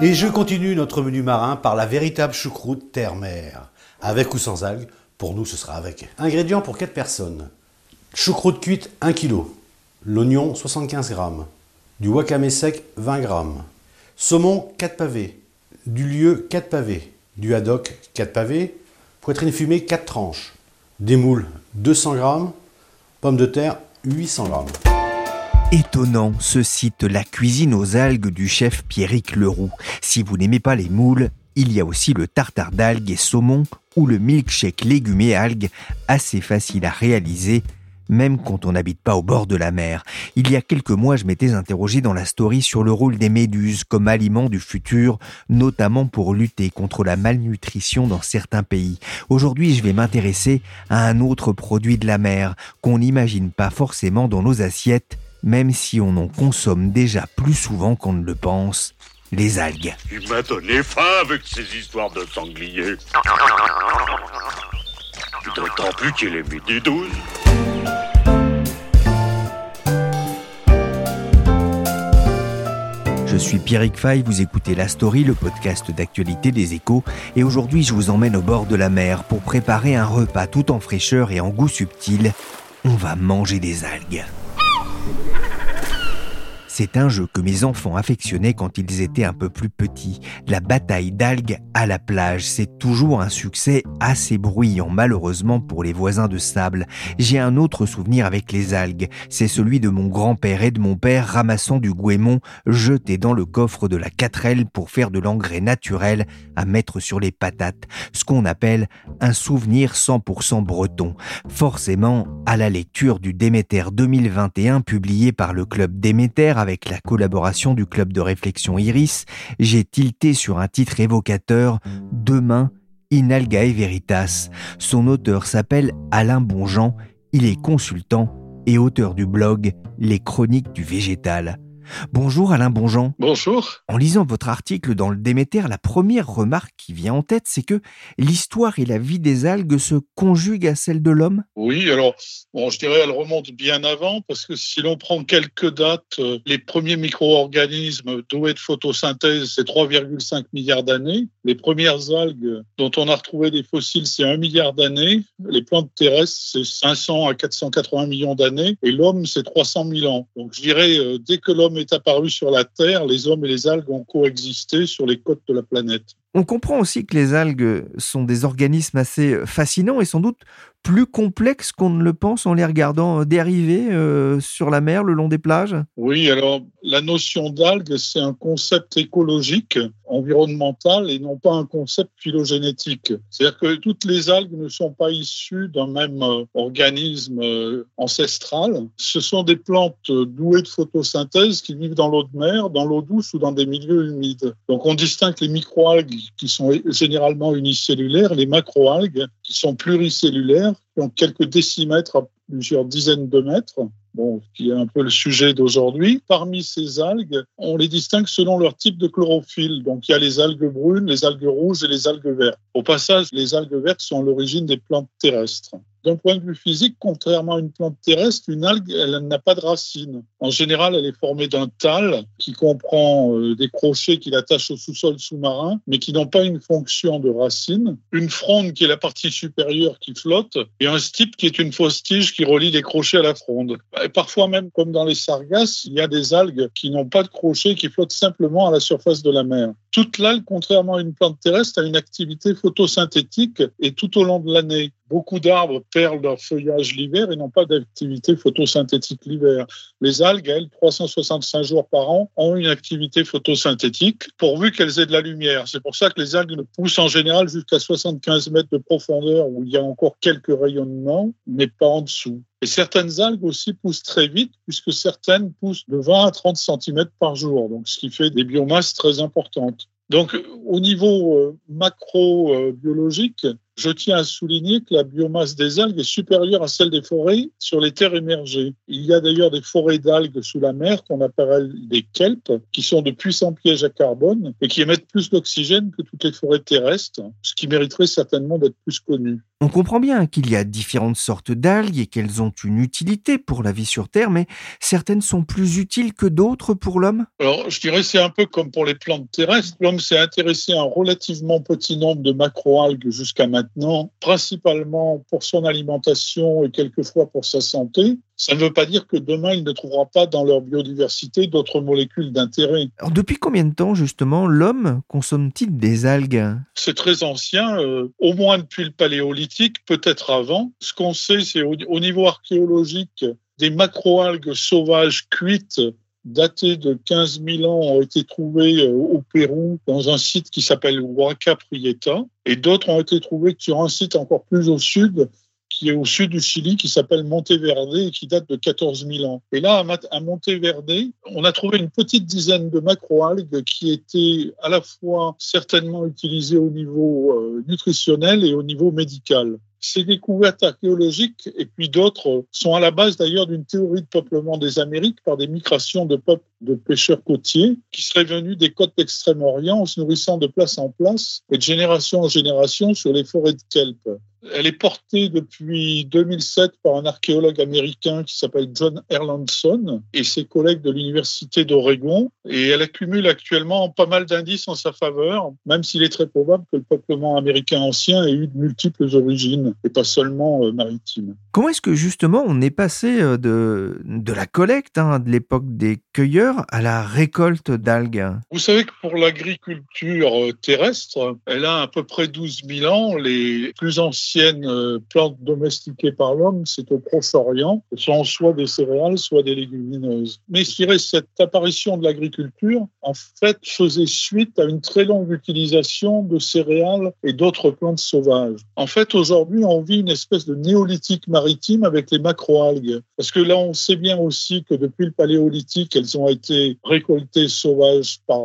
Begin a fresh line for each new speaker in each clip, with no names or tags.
Et je continue notre menu marin par la véritable choucroute terre-mer. Avec ou sans algues, pour nous ce sera avec. Ingrédients pour 4 personnes. Choucroute cuite 1 kg. L'oignon 75 g. Du wakame sec 20 g. Saumon 4 pavés. Du lieu 4 pavés. Du haddock 4 pavés. Poitrine fumée 4 tranches. Des moules 200 g. Pommes de terre 800 g.
Étonnant, ce site La cuisine aux algues du chef Pierrick Leroux. Si vous n'aimez pas les moules, il y a aussi le tartare d'algues et saumon ou le milkshake légumes algues, assez facile à réaliser, même quand on n'habite pas au bord de la mer. Il y a quelques mois, je m'étais interrogé dans la story sur le rôle des méduses comme aliment du futur, notamment pour lutter contre la malnutrition dans certains pays. Aujourd'hui, je vais m'intéresser à un autre produit de la mer qu'on n'imagine pas forcément dans nos assiettes, même si on en consomme déjà plus souvent qu'on ne le pense, les algues.
Il m'a donné faim avec ces histoires de sangliers. D'autant plus qu'il est midi 12.
Je suis Pierrick Fay, vous écoutez La Story, le podcast d'actualité des échos, et aujourd'hui je vous emmène au bord de la mer pour préparer un repas tout en fraîcheur et en goût subtil. On va manger des algues. C'est un jeu que mes enfants affectionnaient quand ils étaient un peu plus petits. La bataille d'algues à la plage, c'est toujours un succès assez bruyant malheureusement pour les voisins de sable. J'ai un autre souvenir avec les algues, c'est celui de mon grand-père et de mon père ramassant du goémon jeté dans le coffre de la quatrelle pour faire de l'engrais naturel à mettre sur les patates, ce qu'on appelle un souvenir 100% breton. Forcément, à la lecture du Déméter 2021 publié par le club Déméter la collaboration du club de réflexion Iris, j'ai tilté sur un titre évocateur Demain, in algae veritas. Son auteur s'appelle Alain Bonjean, il est consultant et auteur du blog Les Chroniques du Végétal. Bonjour Alain Bonjean.
Bonjour.
En lisant votre article dans le Déméter, la première remarque qui vient en tête, c'est que l'histoire et la vie des algues se conjuguent à celle de l'homme
Oui, alors, bon, je dirais elle remonte bien avant, parce que si l'on prend quelques dates, euh, les premiers micro-organismes doués de photosynthèse, c'est 3,5 milliards d'années. Les premières algues dont on a retrouvé des fossiles, c'est 1 milliard d'années. Les plantes terrestres, c'est 500 à 480 millions d'années. Et l'homme, c'est 300 000 ans. Donc, je dirais, euh, dès que l'homme est apparu sur la Terre, les hommes et les algues ont coexisté sur les côtes de la planète.
On comprend aussi que les algues sont des organismes assez fascinants et sans doute plus complexes qu'on ne le pense en les regardant dériver euh, sur la mer le long des plages?
Oui, alors la notion d'algue, c'est un concept écologique, environnemental et non pas un concept phylogénétique. C'est-à-dire que toutes les algues ne sont pas issues d'un même euh, organisme euh, ancestral. Ce sont des plantes douées de photosynthèse qui vivent dans l'eau de mer, dans l'eau douce ou dans des milieux humides. Donc on distingue les microalgues qui sont généralement unicellulaires, les macroalgues qui sont pluricellulaires, qui ont quelques décimètres à plusieurs dizaines de mètres, bon, qui est un peu le sujet d'aujourd'hui. Parmi ces algues, on les distingue selon leur type de chlorophylle. Donc il y a les algues brunes, les algues rouges et les algues vertes. Au passage, les algues vertes sont l'origine des plantes terrestres. D'un point de vue physique, contrairement à une plante terrestre, une algue, elle n'a pas de racines. En général, elle est formée d'un tal qui comprend euh, des crochets qui l'attachent au sous-sol sous-marin, mais qui n'ont pas une fonction de racine. Une fronde qui est la partie supérieure qui flotte, et un stipe qui est une fausse tige qui relie les crochets à la fronde. Et parfois même, comme dans les sargasses, il y a des algues qui n'ont pas de crochets, qui flottent simplement à la surface de la mer. Toute l'algue, contrairement à une plante terrestre, a une activité photosynthétique et tout au long de l'année. Beaucoup d'arbres perdent leur feuillage l'hiver et n'ont pas d'activité photosynthétique l'hiver. Les algues, elles, 365 jours par an, ont une activité photosynthétique pourvu qu'elles aient de la lumière. C'est pour ça que les algues poussent en général jusqu'à 75 mètres de profondeur où il y a encore quelques rayonnements, mais pas en dessous. Et certaines algues aussi poussent très vite, puisque certaines poussent de 20 à 30 cm par jour, donc ce qui fait des biomasses très importantes. Donc, au niveau euh, macro-biologique, je tiens à souligner que la biomasse des algues est supérieure à celle des forêts sur les terres émergées. Il y a d'ailleurs des forêts d'algues sous la mer qu'on appelle des kelps, qui sont de puissants pièges à carbone et qui émettent plus d'oxygène que toutes les forêts terrestres, ce qui mériterait certainement d'être plus connu.
On comprend bien qu'il y a différentes sortes d'algues et qu'elles ont une utilité pour la vie sur Terre, mais certaines sont plus utiles que d'autres pour l'homme?
Alors, je dirais c'est un peu comme pour les plantes terrestres. L'homme s'est intéressé à un relativement petit nombre de macroalgues jusqu'à maintenant principalement pour son alimentation et quelquefois pour sa santé, ça ne veut pas dire que demain, il ne trouvera pas dans leur biodiversité d'autres molécules d'intérêt.
Depuis combien de temps, justement, l'homme consomme-t-il des algues?
C'est très ancien, euh, au moins depuis le paléolithique, peut-être avant. Ce qu'on sait, c'est au niveau archéologique, des macroalgues sauvages cuites datés de 15 000 ans ont été trouvés euh, au Pérou dans un site qui s'appelle Huaca Prieta et d'autres ont été trouvés sur un site encore plus au sud qui est au sud du Chili, qui s'appelle Monteverde et qui date de 14 000 ans. Et là, à Monteverde, on a trouvé une petite dizaine de macroalgues qui étaient à la fois certainement utilisées au niveau euh, nutritionnel et au niveau médical. Ces découvertes archéologiques et puis d'autres sont à la base d'ailleurs d'une théorie de peuplement des Amériques par des migrations de peuples de pêcheurs côtiers qui seraient venus des côtes d'Extrême-Orient en se nourrissant de place en place et de génération en génération sur les forêts de kelp. Elle est portée depuis 2007 par un archéologue américain qui s'appelle John Erlandson et ses collègues de l'Université d'Oregon. Et elle accumule actuellement pas mal d'indices en sa faveur, même s'il est très probable que le peuplement américain ancien ait eu de multiples origines et pas seulement euh, maritimes.
Comment est-ce que justement on est passé euh, de, de la collecte, hein, de l'époque des cueilleurs, à la récolte d'algues?
Vous savez que pour l'agriculture euh, terrestre, elle a à peu près 12 000 ans. Les plus anciennes plantes domestiquées par l'homme, c'est au Proche-Orient. Ce sont soit des céréales, soit des légumineuses. Mais je dirais cette apparition de l'agriculture, en fait, faisait suite à une très longue utilisation de céréales et d'autres plantes sauvages. En fait, aujourd'hui, on vit une espèce de néolithique maritime avec les macroalgues. Parce que là, on sait bien aussi que depuis le paléolithique, elles ont été récoltées sauvages par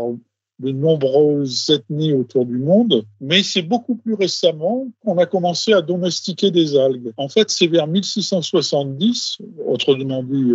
de nombreuses ethnies autour du monde, mais c'est beaucoup plus récemment qu'on a commencé à domestiquer des algues. En fait, c'est vers 1670, autrement dit,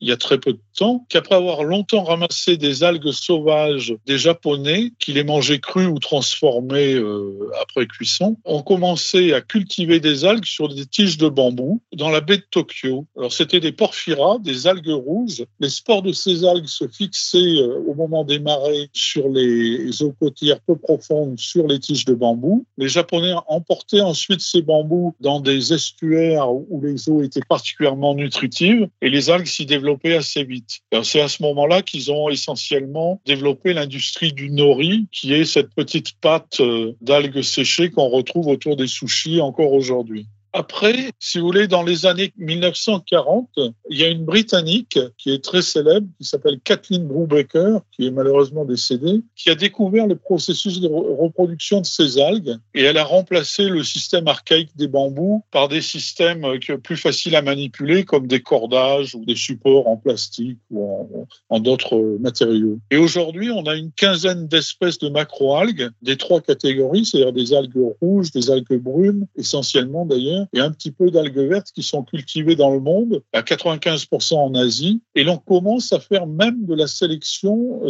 il y a très peu de temps, qu'après avoir longtemps ramassé des algues sauvages des Japonais, qui les mangeaient crues ou transformées euh, après cuisson, ont commencé à cultiver des algues sur des tiges de bambou dans la baie de Tokyo. Alors, c'était des porphyras, des algues rouges. Les spores de ces algues se fixaient euh, au moment des marées sur les les eaux côtières peu profondes sur les tiges de bambou. Les Japonais emportaient ensuite ces bambous dans des estuaires où les eaux étaient particulièrement nutritives et les algues s'y développaient assez vite. C'est à ce moment-là qu'ils ont essentiellement développé l'industrie du nori, qui est cette petite pâte euh, d'algues séchées qu'on retrouve autour des sushis encore aujourd'hui. Après, si vous voulez, dans les années 1940, il y a une Britannique qui est très célèbre, qui s'appelle Kathleen Brubaker, qui est malheureusement décédée, qui a découvert le processus de reproduction de ces algues et elle a remplacé le système archaïque des bambous par des systèmes plus faciles à manipuler, comme des cordages ou des supports en plastique ou en, en d'autres matériaux. Et aujourd'hui, on a une quinzaine d'espèces de macroalgues des trois catégories, c'est-à-dire des algues rouges, des algues brunes, essentiellement d'ailleurs et un petit peu d'algues vertes qui sont cultivées dans le monde, à 95% en Asie. Et l'on commence à faire même de la sélection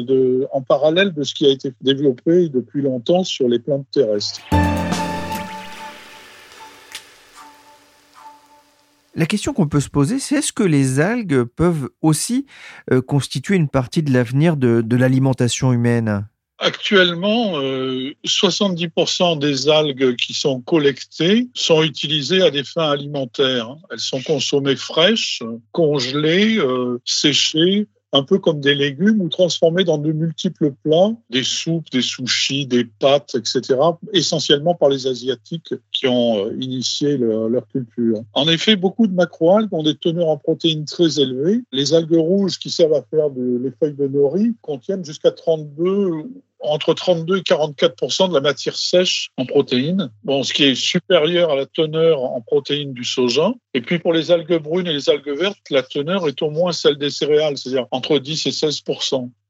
en parallèle de ce qui a été développé depuis longtemps sur les plantes terrestres.
La question qu'on peut se poser, c'est est-ce que les algues peuvent aussi euh, constituer une partie de l'avenir de l'alimentation humaine?
Actuellement, 70% euh, des algues qui sont collectées sont utilisées à des fins alimentaires. Elles sont consommées fraîches, congelées, euh, séchées un peu comme des légumes ou transformés dans de multiples plats, des soupes, des sushis, des pâtes, etc., essentiellement par les Asiatiques qui ont euh, initié leur culture. En effet, beaucoup de macroalgues ont des teneurs en protéines très élevées. Les algues rouges qui servent à faire de, les feuilles de nori contiennent jusqu'à 32 entre 32 et 44 de la matière sèche en protéines, bon, ce qui est supérieur à la teneur en protéines du soja. Et puis pour les algues brunes et les algues vertes, la teneur est au moins celle des céréales, c'est-à-dire entre 10 et 16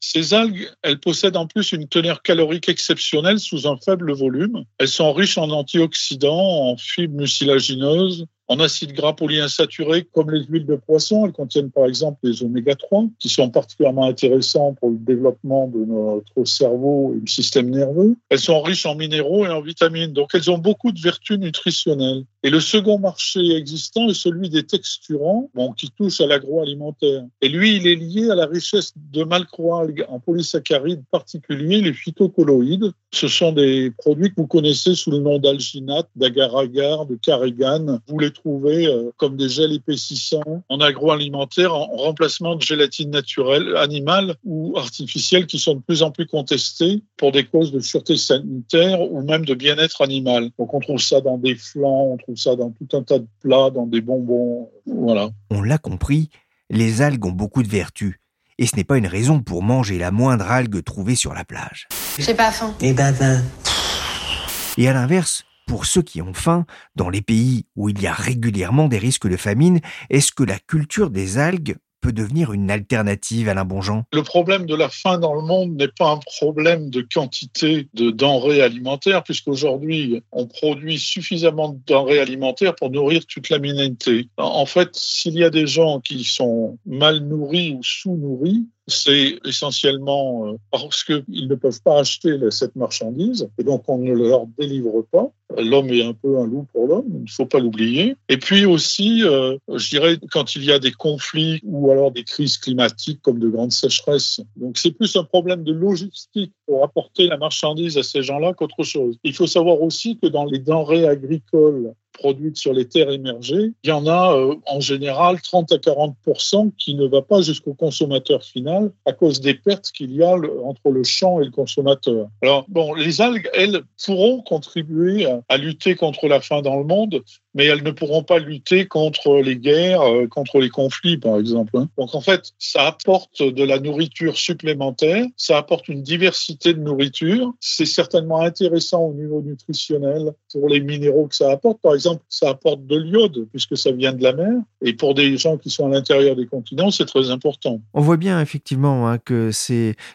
ces algues, elles possèdent en plus une teneur calorique exceptionnelle sous un faible volume. Elles sont riches en antioxydants, en fibres mucilagineuses, en acides gras polyinsaturés comme les huiles de poisson. Elles contiennent par exemple les oméga 3 qui sont particulièrement intéressants pour le développement de notre cerveau et du système nerveux. Elles sont riches en minéraux et en vitamines, donc elles ont beaucoup de vertus nutritionnelles. Et le second marché existant est celui des texturants, bon, qui touche à l'agroalimentaire. Et lui, il est lié à la richesse de macroalgues en polysaccharides particuliers, les phytocolloïdes. Ce sont des produits que vous connaissez sous le nom d'alginate, d'agar-agar, de carrégane. Vous les trouvez euh, comme des gels épaississants en agroalimentaire en remplacement de gélatine naturelle, animale ou artificielle qui sont de plus en plus contestées pour des causes de sûreté sanitaire ou même de bien-être animal. Donc on trouve ça dans des flancs, on trouve ça dans tout un tas de plats, dans des bonbons, voilà.
On l'a compris, les algues ont beaucoup de vertus. Et ce n'est pas une raison pour manger la moindre algue trouvée sur la plage.
J'ai pas faim.
Et eh ben, ben. Et à l'inverse, pour ceux qui ont faim, dans les pays où il y a régulièrement des risques de famine, est-ce que la culture des algues peut devenir une alternative, Alain Bonjean?
Le problème de la faim dans le monde n'est pas un problème de quantité de denrées alimentaires, puisqu'aujourd'hui, on produit suffisamment de denrées alimentaires pour nourrir toute l'humanité. En fait, s'il y a des gens qui sont mal nourris ou sous-nourris, c'est essentiellement euh, parce qu'ils ne peuvent pas acheter cette marchandise et donc on ne leur délivre pas. L'homme est un peu un loup pour l'homme, il ne faut pas l'oublier. Et puis aussi, euh, je dirais, quand il y a des conflits ou alors des crises climatiques comme de grandes sécheresses, donc c'est plus un problème de logistique pour apporter la marchandise à ces gens-là qu'autre chose. Il faut savoir aussi que dans les denrées agricoles produites sur les terres émergées, il y en a euh, en général 30 à 40 qui ne va pas jusqu'au consommateur final à cause des pertes qu'il y a entre le champ et le consommateur. Alors bon, les algues, elles, pourront contribuer à lutter contre la faim dans le monde, mais elles ne pourront pas lutter contre les guerres, euh, contre les conflits, par exemple. Hein. Donc en fait, ça apporte de la nourriture supplémentaire, ça apporte une diversité de nourriture. C'est certainement intéressant au niveau nutritionnel pour les minéraux que ça apporte. Par exemple, ça apporte de l'iode puisque ça vient de la mer. Et pour des gens qui sont à l'intérieur des continents, c'est très important.
On voit bien effectivement hein, que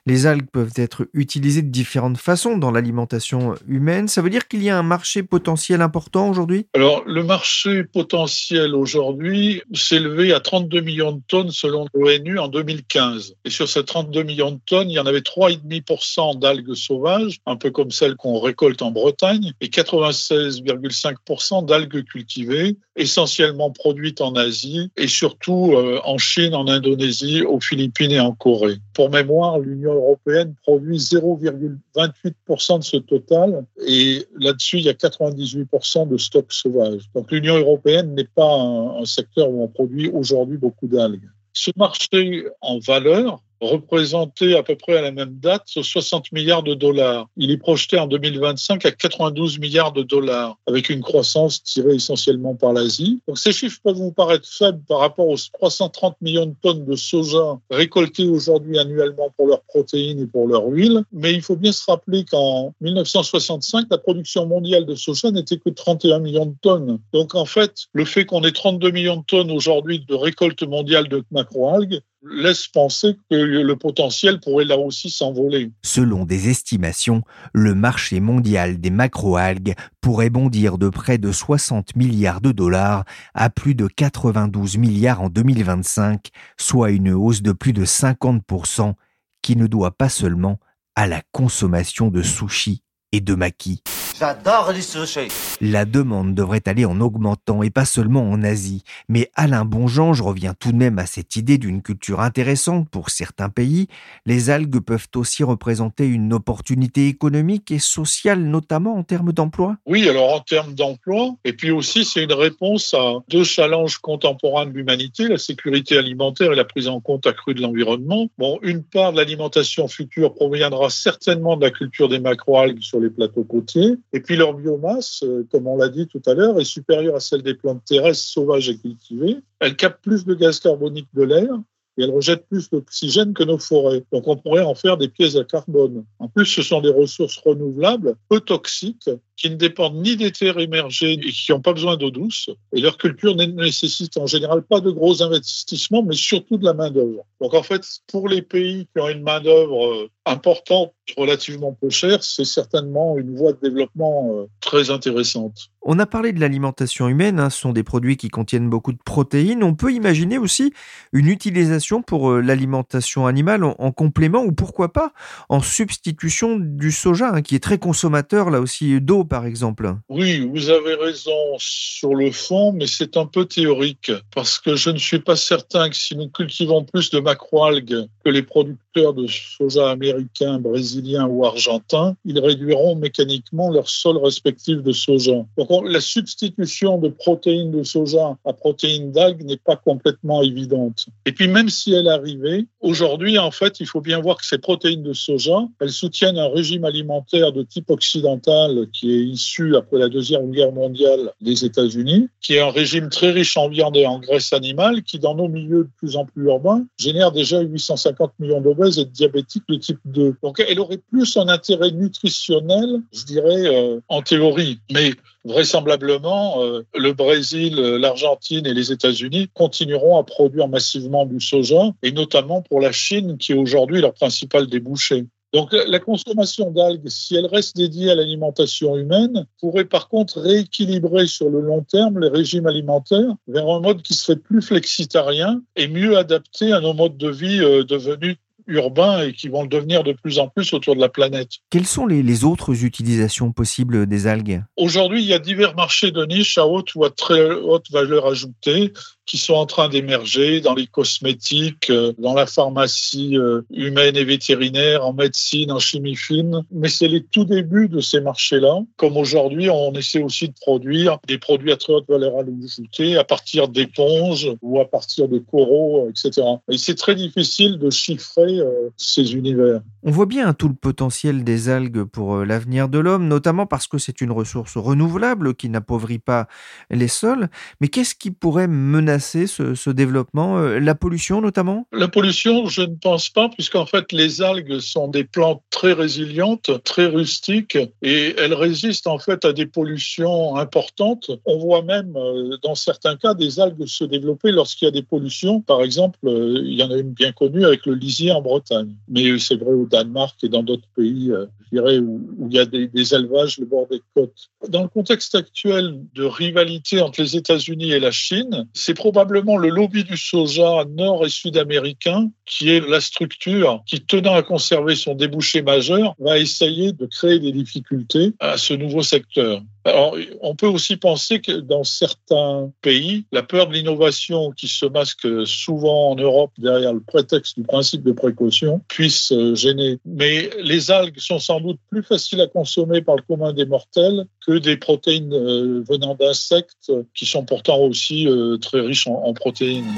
les algues peuvent être utilisées de différentes façons dans l'alimentation humaine. Ça veut dire qu'il y a un marché potentiel important aujourd'hui?
Alors le marché potentiel aujourd'hui élevé à 32 millions de tonnes selon l'ONU en 2015. Et sur ces 32 millions de tonnes, il y en avait 3,5% d'algues sauvages, un peu comme celles qu'on récolte en Bretagne, et 96,5% d'algues cultivées, essentiellement produites en Asie et surtout euh, en Chine, en Indonésie, aux Philippines et en Corée. Pour mémoire, l'Union européenne produit 0,28% de ce total et là-dessus, il y a 98% de stocks sauvages. Donc l'Union européenne n'est pas un, secteur où on produit aujourd'hui beaucoup d'algues. Ce marché en valeur représenté à peu près à la même date 60 milliards de dollars. Il est projeté en 2025 à 92 milliards de dollars, avec une croissance tirée essentiellement par l'Asie. Donc ces chiffres peuvent vous paraître faibles par rapport aux 330 millions de tonnes de soja récoltées aujourd'hui annuellement pour leurs protéines et pour leur huile, mais il faut bien se rappeler qu'en 1965, la production mondiale de soja n'était que 31 millions de tonnes. Donc en fait, le fait qu'on ait 32 millions de tonnes aujourd'hui de récolte mondiale de macroalgues laisse penser que le potentiel pourrait là aussi s'envoler.
Selon des estimations, le marché mondial des macroalgues pourrait bondir de près de 60 milliards de dollars à plus de 92 milliards en 2025, soit une hausse de plus de 50% qui ne doit pas seulement à la consommation de sushis et de maquis.
J'adore les sushis.
La demande devrait aller en augmentant et pas seulement en Asie. Mais Alain Bonjange revient tout de même à cette idée d'une culture intéressante pour certains pays. Les algues peuvent aussi représenter une opportunité économique et sociale, notamment en termes d'emploi.
Oui, alors en termes d'emploi, et puis aussi c'est une réponse à deux challenges contemporains de l'humanité, la sécurité alimentaire et la prise en compte accrue de l'environnement. Bon, une part de l'alimentation future proviendra certainement de la culture des macroalgues sur les plateaux côtiers, et puis leur biomasse, euh, comme on l'a dit tout à l'heure, est supérieure à celle des plantes terrestres sauvages et cultivées. Elle capte plus de gaz carbonique de l'air et elle rejette plus d'oxygène que nos forêts. Donc on pourrait en faire des pièces à carbone. En plus, ce sont des ressources renouvelables, peu toxiques, qui ne dépendent ni des terres émergées et qui n'ont pas besoin d'eau douce. Et leur culture ne nécessite en général pas de gros investissements, mais surtout de la main-d'œuvre. Donc en fait, pour les pays qui ont une main-d'œuvre euh, importante, relativement peu chère, c'est certainement une voie de développement euh, très intéressante.
On a parlé de l'alimentation humaine, hein, ce sont des produits qui contiennent beaucoup de protéines. On peut imaginer aussi une utilisation pour euh, l'alimentation animale en, complément ou pourquoi pas en substitution du soja, hein, qui est très consommateur là aussi d'eau par exemple.
Oui, vous avez raison sur le fond, mais c'est un peu théorique parce que je ne suis pas certain que si nous cultivons plus de macroalgues que les producteurs de soja américains, brésiliens ou argentins, ils réduiront mécaniquement leur sol respectif de soja. Donc la substitution de protéines de soja à protéines d'algues n'est pas complètement évidente. Et puis même si elle arrivait, aujourd'hui en fait, il faut bien voir que ces protéines de soja, elles soutiennent un régime alimentaire de type occidental qui est issu après la Deuxième Guerre mondiale des États-Unis, qui est un régime très riche en viande et en graisse animale, qui dans nos milieux de plus en plus urbains génère déjà 850 millions d'obèses et de diabétiques de type 2. Donc elle aurait plus un intérêt nutritionnel, je dirais, euh, en théorie. Mais vraisemblablement, euh, le Brésil, l'Argentine et les États-Unis continueront à produire massivement du soja, et notamment pour la Chine, qui est aujourd'hui leur principal débouché. Donc la consommation d'algues, si elle reste dédiée à l'alimentation humaine, pourrait par contre rééquilibrer sur le long terme les régimes alimentaires vers un mode qui serait plus flexitarien et mieux adapté à nos modes de vie euh, devenus urbains et qui vont le devenir de plus en plus autour de la planète.
Quelles sont les, autres utilisations possibles des algues?
Aujourd'hui, il y a divers marchés de niche à haute ou à très haute valeur ajoutée qui sont en train d'émerger dans les cosmétiques, euh, dans la pharmacie euh, humaine et vétérinaire, en médecine, en chimie fine. Mais c'est les tout débuts de ces marchés-là. Comme aujourd'hui, on essaie aussi de produire des produits à très haute valeur ajoutée à partir d'éponges ou à partir de coraux, etc. Et c'est très difficile de chiffrer euh, ces univers.
On voit bien tout le potentiel des algues pour l'avenir de l'homme, notamment parce que c'est une ressource renouvelable qui n'appauvrit pas les sols. Mais qu'est-ce qui pourrait menacer ce, développement euh, La pollution notamment?
La pollution, je ne pense pas, puisqu'en fait les algues sont des plantes très résilientes, très rustiques, et elles résistent en fait à des pollutions importantes. On voit même euh, dans certains cas des algues se développer lorsqu'il y a des pollutions. Par exemple, euh, il y en a une bien connue avec le lisier en Bretagne, mais c'est vrai au Danemark et dans d'autres pays, je dirais, où, il y a des, élevages le bord des côtes. Dans le contexte actuel de rivalité entre les États-Unis et la Chine, c'est probablement le lobby du soja nord et sud-américain, qui est la structure qui, tenant à conserver son débouché majeur, va essayer de créer des difficultés à ce nouveau secteur. Alors, on peut aussi penser que dans certains pays, la peur de l'innovation qui se masque souvent en Europe derrière le prétexte du principe de précaution puisse euh, gêner. Mais les algues sont sans doute plus faciles à consommer par le commun des mortels que des protéines euh, venant d'insectes qui sont pourtant aussi euh, très riches en protéines.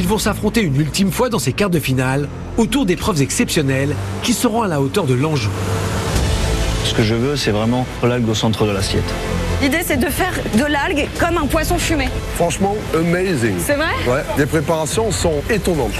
Ils vont s'affronter une ultime fois dans ces quarts de finale autour d'épreuves exceptionnelles qui seront à la hauteur de l'enjeu.
Ce que je veux, c'est vraiment l'algue au centre de l'assiette.
L'idée, c'est de faire de l'algue comme un poisson fumé.
Franchement, amazing.
C'est vrai?
Ouais, les préparations sont étonnantes.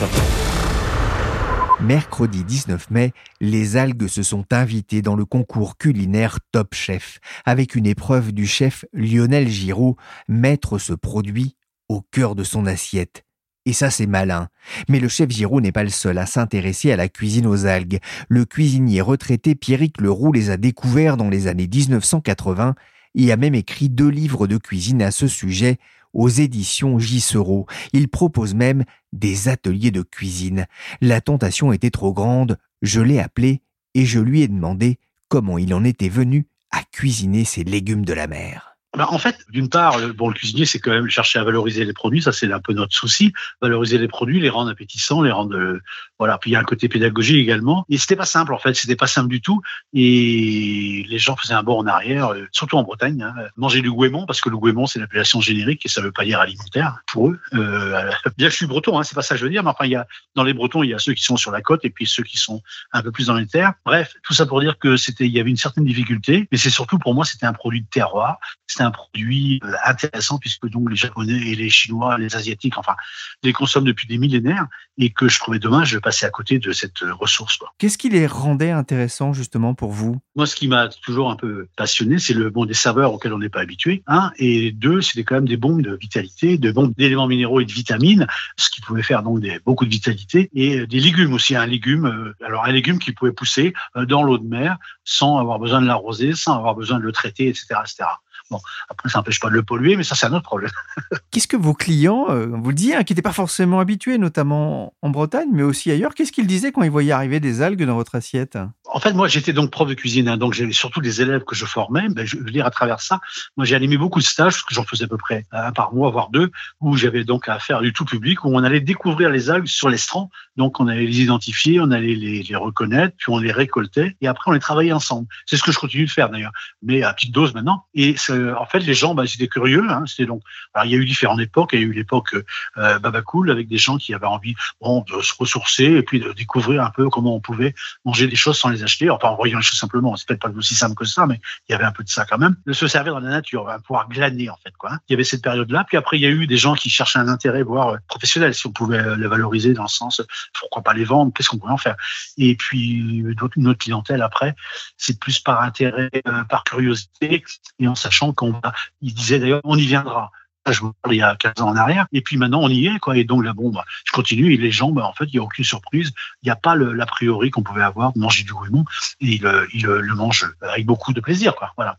Mercredi 19 mai, les algues se sont invitées dans le concours culinaire Top Chef, avec une épreuve du chef Lionel Giraud, mettre ce produit au cœur de son assiette. Et ça, c'est malin. Mais le chef Giraud n'est pas le seul à s'intéresser à la cuisine aux algues. Le cuisinier retraité Pierrick Leroux les a découverts dans les années 1980 et a même écrit deux livres de cuisine à ce sujet aux éditions Gissereau. Il propose même des ateliers de cuisine. La tentation était trop grande Je l'ai appelé et je lui ai demandé comment il en était venu à cuisiner ces légumes de la mer.
Ben, en fait, d'une part, bon, le cuisinier, c'est quand même chercher à valoriser les produits. Ça, c'est un peu notre souci. Valoriser les produits, les rendre appétissants, les rendre, euh, voilà. Puis il y a un côté pédagogique également. Et c'était pas simple, en fait. C'était pas simple du tout. Et les gens faisaient un bond en arrière, euh, surtout en Bretagne. Hein. Manger du goémon, parce que le goémon, c'est l'appellation générique et ça veut pas dire alimentaire pour eux. Euh, bien, je suis breton, hein, c'est pas ça que je veux dire. Mais enfin, il y a, dans les Bretons, il y a ceux qui sont sur la côte et puis ceux qui sont un peu plus dans les terres. Bref, tout ça pour dire que c'était, il y avait une certaine difficulté. Mais c'est surtout pour moi, c'était un produit de terroir. Un produit euh, intéressant puisque donc les Japonais et les Chinois, les Asiatiques, enfin, les consomment depuis des millénaires et que je trouvais dommage de passer à côté de cette euh, ressource.
Qu'est-ce qui les rendait intéressants justement pour vous?
Moi, ce qui m'a toujours un peu passionné, c'est le bon des saveurs auxquelles on n'est pas habitué. Un et deux, c'était quand même des bombes de vitalité, de bombes d'éléments minéraux et de vitamines, ce qui pouvait faire donc des, beaucoup de vitalité et des légumes aussi. Un légume, alors un légume qui pouvait pousser dans l'eau de mer sans avoir besoin de l'arroser, sans avoir besoin de le traiter, etc., etc. Bon, après, ça n'empêche pas de le polluer, mais ça, c'est un autre problème.
qu'est-ce que vos clients, euh, vous le dites, hein, qui n'étaient pas forcément habitués, notamment en Bretagne, mais aussi ailleurs, qu'est-ce qu'ils disaient quand ils voyaient arriver des algues dans votre assiette?
En fait, moi, j'étais donc prof de cuisine, hein, donc j'avais surtout des élèves que je formais. Ben, je veux dire, à travers ça, moi, j'ai animé beaucoup de stages, parce que j'en faisais à peu près un par mois, voire deux, où j'avais donc à faire du tout public, où on allait découvrir les algues sur l'estran. Donc, on allait les identifier, on allait les, les reconnaître, puis on les récoltait, et après, on les travaillait ensemble. C'est ce que je continue de faire, d'ailleurs, mais à petite dose maintenant. Et en fait, les gens, bah, ils étaient curieux. Hein, c'était donc, alors il y a eu différentes époques. Il y a eu l'époque euh, Babacool avec des gens qui avaient envie, bon, de se ressourcer et puis de découvrir un peu comment on pouvait manger des choses sans les acheter. Enfin, en voyant les choses simplement. C'est peut-être pas aussi simple que ça, mais il y avait un peu de ça quand même. De se servir dans la nature, va pouvoir glaner en fait, quoi. Hein. Il y avait cette période-là. Puis après, il y a eu des gens qui cherchaient un intérêt, voire euh, professionnel, si on pouvait euh, les valoriser dans le sens, pourquoi pas les vendre, qu'est-ce qu'on pouvait en faire. Et puis une autre clientèle après, c'est plus par intérêt, par curiosité et en sachant qu'on va il disait d'ailleurs, on y viendra. je vous parle il y a 15 ans en arrière. Et puis maintenant, on y est, quoi. Et donc, là, bon, bah, je continue. Et les gens, bah, en fait, il n'y a aucune surprise. Il n'y a pas l'a priori qu'on pouvait avoir de manger du goémon. Et ils il, le mangent avec beaucoup de plaisir, quoi. Voilà.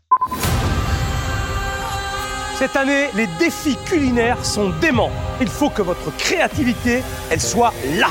Cette année, les défis culinaires sont déments. Il faut que votre créativité, elle soit là.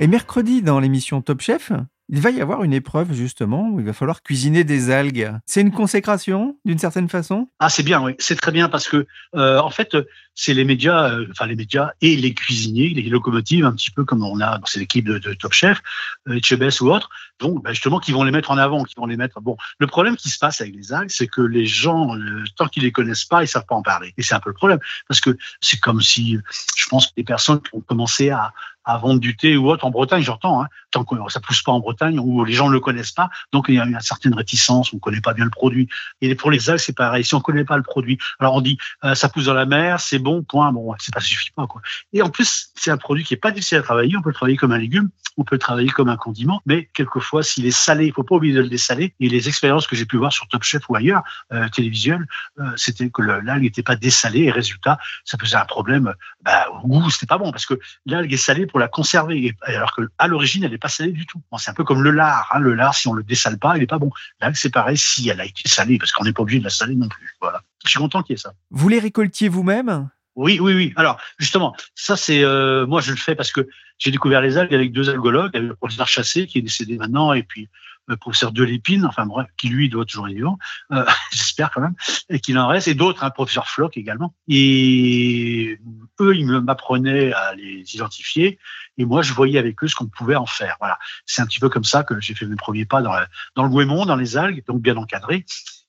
Et mercredi, dans l'émission Top Chef, il va y avoir une épreuve justement où il va falloir cuisiner des algues. C'est une consécration d'une certaine façon?
Ah, c'est bien, oui, c'est très bien parce que euh, en fait, c'est les médias, euh, enfin les médias et les cuisiniers, les locomotives, un petit peu comme on a, c'est l'équipe de, de, Top Chef, euh, ou autres, donc bah, justement qui vont les mettre en avant, qui vont les mettre. Bon, le problème qui se passe avec les algues, c'est que les gens, tant qu'ils les connaissent pas, ils savent pas en parler. Et c'est un peu le problème parce que c'est comme si, je pense que les personnes qui ont commencé à, à vendre du thé ou autre en Bretagne, j'entends, hein, tant que ça pousse pas en Bretagne où les gens ne le connaissent pas, donc il y a une certaine réticence, on connaît pas bien le produit. Et pour les algues, c'est pareil, si on connaît pas le produit, alors on dit euh, ça pousse dans la mer, c'est bon, point, bon, c'est pas suffit pas quoi. Et en plus, c'est un produit qui est pas difficile à travailler, on peut le travailler comme un légume, on peut le travailler comme un condiment, mais quelquefois s'il est salé, il faut pas oublier de le dessaler. Et les expériences que j'ai pu voir sur Top Chef ou ailleurs euh, télévisuelles, euh, c'était que l'algue n'était pas dessalée et résultat, ça faisait un problème bah, au goût, c'était pas bon parce que l'algue est salée la conserver, alors que à l'origine, elle n'est pas salée du tout. c'est un peu comme le lard. Hein. Le lard, si on le dessale pas, il n'est pas bon. Là, c'est pareil si elle a été salée, parce qu'on n'est pas obligé de la saler non plus. Voilà. Je suis content qu'il y ait ça.
Vous les récoltiez vous-même?
Oui, oui, oui. Alors, justement, ça, c'est euh, moi, je le fais parce que j'ai découvert les algues avec deux algologues, avec le professeur Chassé, qui est décédé maintenant, et puis le professeur Delépine, enfin bref, qui lui doit toujours être vivant, euh, j'espère quand même, et qu'il en reste, et d'autres, un professeur Floch également. Et eux, ils m'apprenaient à les identifier, et moi, je voyais avec eux ce qu'on pouvait en faire. Voilà, c'est un petit peu comme ça que j'ai fait mes premiers pas dans, dans le goémon, dans les algues, donc bien encadré.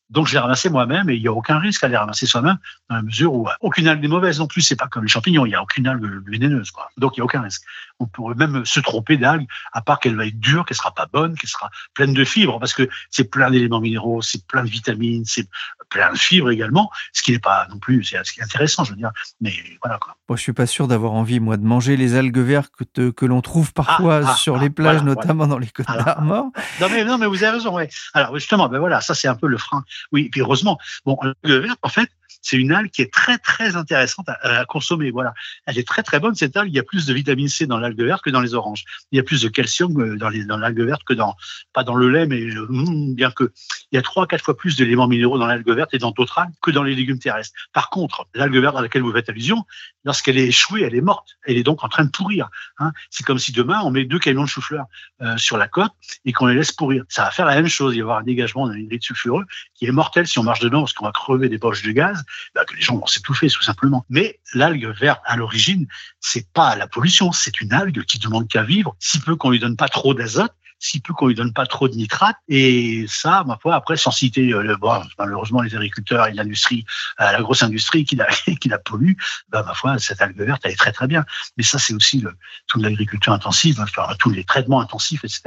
Donc je l'ai ramassé moi-même et il n'y a aucun risque à les ramasser soi-même dans la mesure où aucune algue n'est mauvaise non plus. C'est pas comme les champignons, il n'y a aucune algue vénéneuse. Quoi. Donc il n'y a aucun risque. On pourrait même se tromper d'algues, à part qu'elle va être dure, qu'elle sera pas bonne, qu'elle sera pleine de fibres, parce que c'est plein d'éléments minéraux, c'est plein de vitamines, c'est plein de fibres également, ce qui n'est pas non plus, c'est intéressant, je veux dire. Mais voilà quoi.
Moi, je suis pas sûr d'avoir envie, moi, de manger les algues vertes que, que l'on trouve parfois ah, ah, sur les ah, plages, notamment dans les côtes d'Armor.
Non mais, non, mais vous avez raison, ouais. Alors justement, ben voilà, ça c'est un peu le frein. Oui, puis heureusement, bon, l'algue verte, en fait, c'est une algue qui est très très intéressante à, consommer. Voilà, elle est très très bonne cette algue. Il y a plus de vitamine C dans l'algue verte que dans les oranges. Il y a plus de calcium euh, dans, les, dans l'algue verte que dans pas dans le lait, mais euh, hmm, bien que il y a trois quatre fois plus d'éléments minéraux dans l'algue verte et dans d'autres algues que dans les légumes terrestres. Par contre, l'algue verte à laquelle vous faites allusion, lorsqu'elle est échouée, elle est morte. Elle est donc en train de pourrir. Hein. C'est comme si demain on met deux camions de chou-fleur euh, sur la côte et qu'on les laisse pourrir. Ça va faire la même chose. Il va y avoir un dégagement d'un hydrate sulfureux qui est mortel si on marche dedans parce qu'on va crever des poches de gaz, bah, que les gens vont s'étouffer tout simplement. Mais l'algue verte, à l'origine, c'est pas la pollution, c'est une algue qui demande qu'à vivre, si peu qu'on lui donne pas trop d'azote, si peu qu'on lui donne pas trop de nitrate. Et ça, ma foi, après, sans citer euh, bon, malheureusement les agriculteurs et l'industrie, euh, la grosse industrie qui la, qui la pollue, bah, ma foi, cette algue verte, elle est très très bien. Mais ça, c'est aussi le, toute l'agriculture intensive, enfin, tous les traitements intensifs, etc.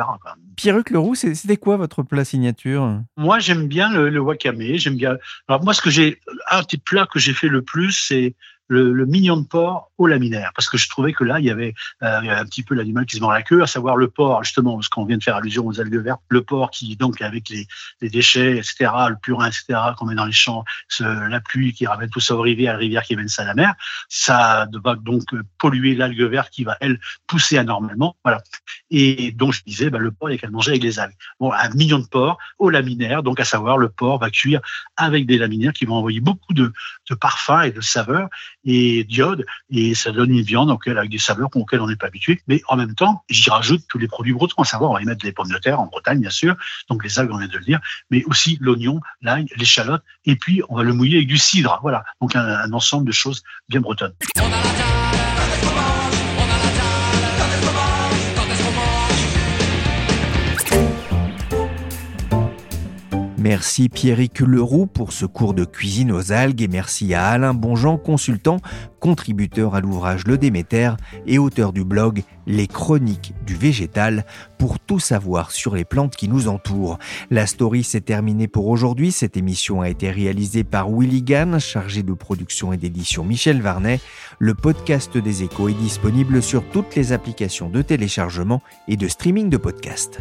Pierruc Leroux, c'était quoi votre plat signature?
Moi, j'aime bien le, le wakame. J'aime bien. Alors moi, ce que j'ai, un petit plat que j'ai fait le plus, c'est le, le, mignon de porc au laminaire, parce que je trouvais que là, il y avait euh, un petit peu l'animal qui se mord la queue, à savoir le porc, justement, parce qu'on vient de faire allusion aux algues vertes, le porc qui, donc, avec les, déchets, etc., le purin, etc., qu'on met dans les champs, la pluie qui ramène tout ça aux rivières, la rivière qui mène ça à la mer, ça va donc polluer l'algue verte qui va, elle, pousser anormalement, voilà. Et donc, je disais, bah, le porc, il n'y qu'à manger avec les algues. Bon, un mignon de porc au laminaire, donc à savoir, le porc va cuire avec des laminaires qui vont envoyer beaucoup de parfums et de saveurs, et d'iode, et ça donne une viande avec des saveurs auxquelles on n'est pas habitué. Mais en même temps, j'y rajoute tous les produits bretons, à savoir, on va y mettre des pommes de terre en Bretagne, bien sûr, donc les algues, on vient de le dire, mais aussi l'oignon, l'ail, l'échalote, et puis on va le mouiller avec du cidre. Voilà, donc un, un ensemble de choses bien bretonnes.
Merci Pierrick Leroux pour ce cours de cuisine aux algues et merci à Alain Bonjean, consultant, contributeur à l'ouvrage Le Déméter et auteur du blog Les Chroniques du Végétal pour tout savoir sur les plantes qui nous entourent. La story s'est terminée pour aujourd'hui. Cette émission a été réalisée par Willy Gann, chargé de production et d'édition Michel Varnet. Le podcast des échos est disponible sur toutes les applications de téléchargement et de streaming de podcasts.